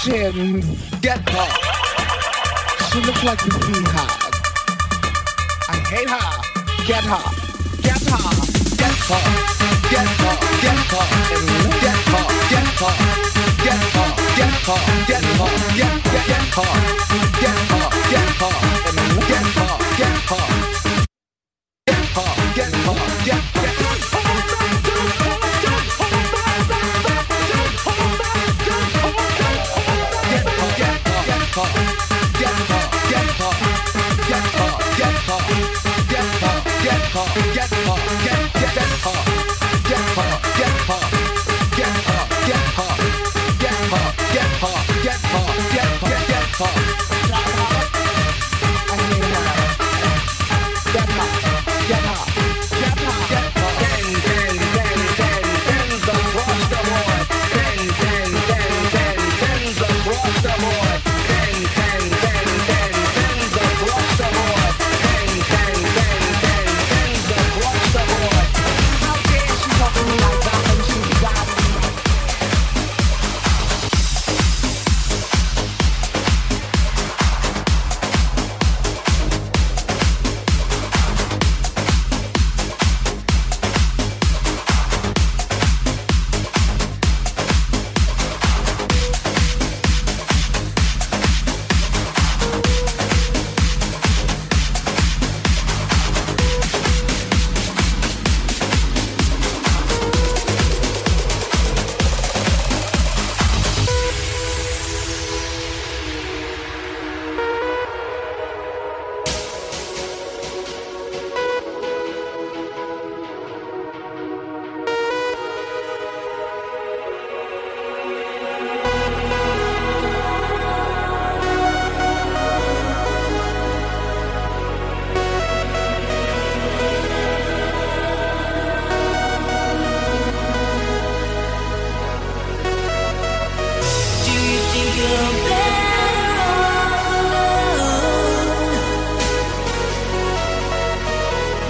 shit get her. She looks like the beehive. I hate her. Get her. Get her. Get her. Get her. Get her. Get her. Get her. Get her. Get her. Get her. Get her. Get her. Get her. Get her.